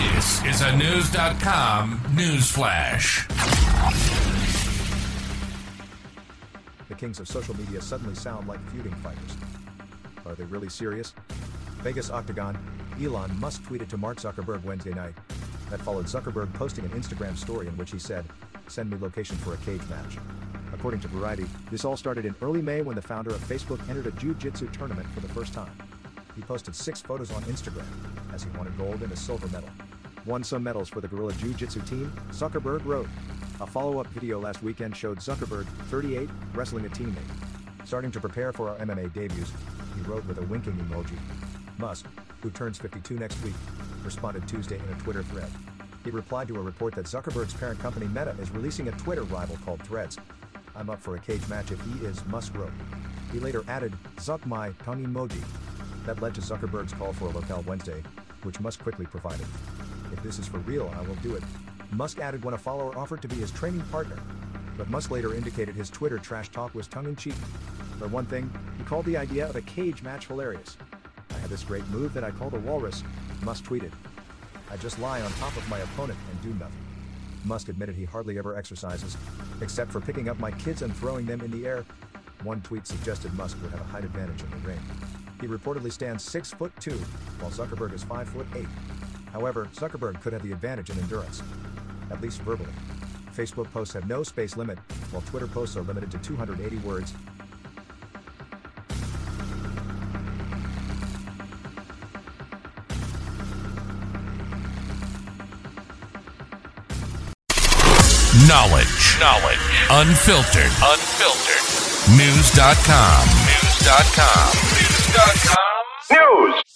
This is a News.com news flash. The kings of social media suddenly sound like feuding fighters. Are they really serious? Vegas Octagon, Elon Musk tweeted to Mark Zuckerberg Wednesday night. That followed Zuckerberg posting an Instagram story in which he said, Send me location for a cage match. According to Variety, this all started in early May when the founder of Facebook entered a jiu-jitsu tournament for the first time. He posted six photos on Instagram, as he won a gold and a silver medal. Won some medals for the Guerrilla Jiu-Jitsu team, Zuckerberg wrote. A follow-up video last weekend showed Zuckerberg, 38, wrestling a teammate. Starting to prepare for our MMA debuts, he wrote with a winking emoji. Musk, who turns 52 next week, responded Tuesday in a Twitter thread. He replied to a report that Zuckerberg's parent company Meta is releasing a Twitter rival called Threads. I'm up for a cage match if he is, Musk wrote. He later added, Zuck my tongue emoji. That led to Zuckerberg's call for a locale Wednesday, which Musk quickly provided. If this is for real, I will do it. Musk added when a follower offered to be his training partner. But Musk later indicated his Twitter trash talk was tongue in cheek. For one thing, he called the idea of a cage match hilarious. I had this great move that I called a walrus, Musk tweeted. I just lie on top of my opponent and do nothing. Musk admitted he hardly ever exercises, except for picking up my kids and throwing them in the air. One tweet suggested Musk would have a height advantage in the ring. He reportedly stands 6 foot 2, while Zuckerberg is 5 foot 8. However, Zuckerberg could have the advantage in endurance, at least verbally. Facebook posts have no space limit, while Twitter posts are limited to 280 words. Knowledge. Knowledge. Unfiltered. Unfiltered. News.com. News.com. News.